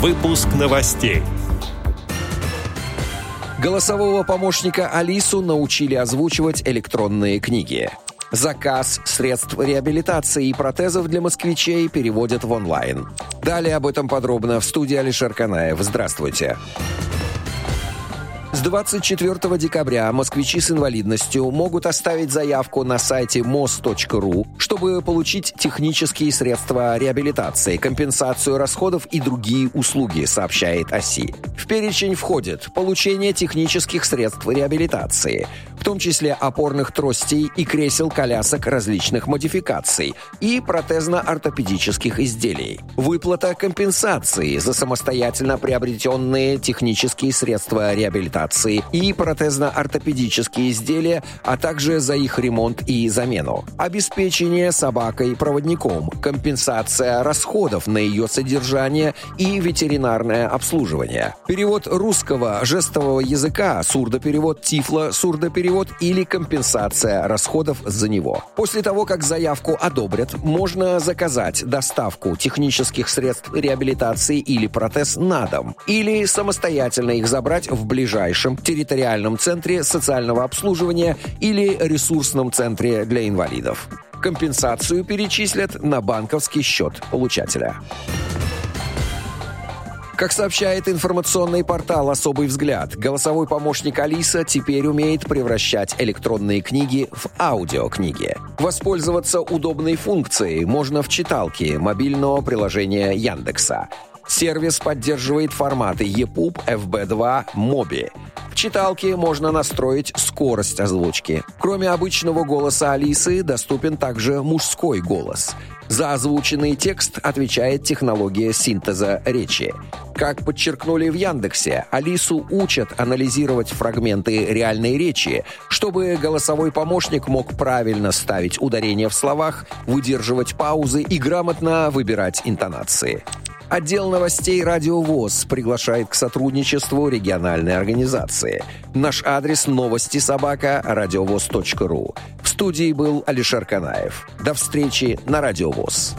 Выпуск новостей. Голосового помощника Алису научили озвучивать электронные книги. Заказ средств реабилитации и протезов для москвичей переводят в онлайн. Далее об этом подробно в студии Алишер Канаев. Здравствуйте. Здравствуйте. С 24 декабря москвичи с инвалидностью могут оставить заявку на сайте mos.ru, чтобы получить технические средства реабилитации, компенсацию расходов и другие услуги, сообщает ОСИ. В перечень входит получение технических средств реабилитации, том числе опорных тростей и кресел-колясок различных модификаций и протезно-ортопедических изделий, выплата компенсации за самостоятельно приобретенные технические средства реабилитации и протезно-ортопедические изделия, а также за их ремонт и замену. Обеспечение собакой-проводником, компенсация расходов на ее содержание и ветеринарное обслуживание. Перевод русского жестового языка, сурдоперевод тифло, сурдоперевод или компенсация расходов за него. После того, как заявку одобрят, можно заказать доставку технических средств реабилитации или протез на дом, или самостоятельно их забрать в ближайшем территориальном центре социального обслуживания или ресурсном центре для инвалидов. Компенсацию перечислят на банковский счет получателя. Как сообщает информационный портал «Особый взгляд», голосовой помощник Алиса теперь умеет превращать электронные книги в аудиокниги. Воспользоваться удобной функцией можно в читалке мобильного приложения Яндекса. Сервис поддерживает форматы EPUB, FB2, MOBI. В читалке можно настроить скорость озвучки. Кроме обычного голоса Алисы, доступен также мужской голос. За озвученный текст отвечает технология синтеза речи. Как подчеркнули в Яндексе, Алису учат анализировать фрагменты реальной речи, чтобы голосовой помощник мог правильно ставить ударения в словах, выдерживать паузы и грамотно выбирать интонации. Отдел новостей «Радио ВОЗ» приглашает к сотрудничеству региональной организации. Наш адрес новости собака радиовоз.ру. В студии был Алишер Канаев. До встречи на «Радио ВОЗ».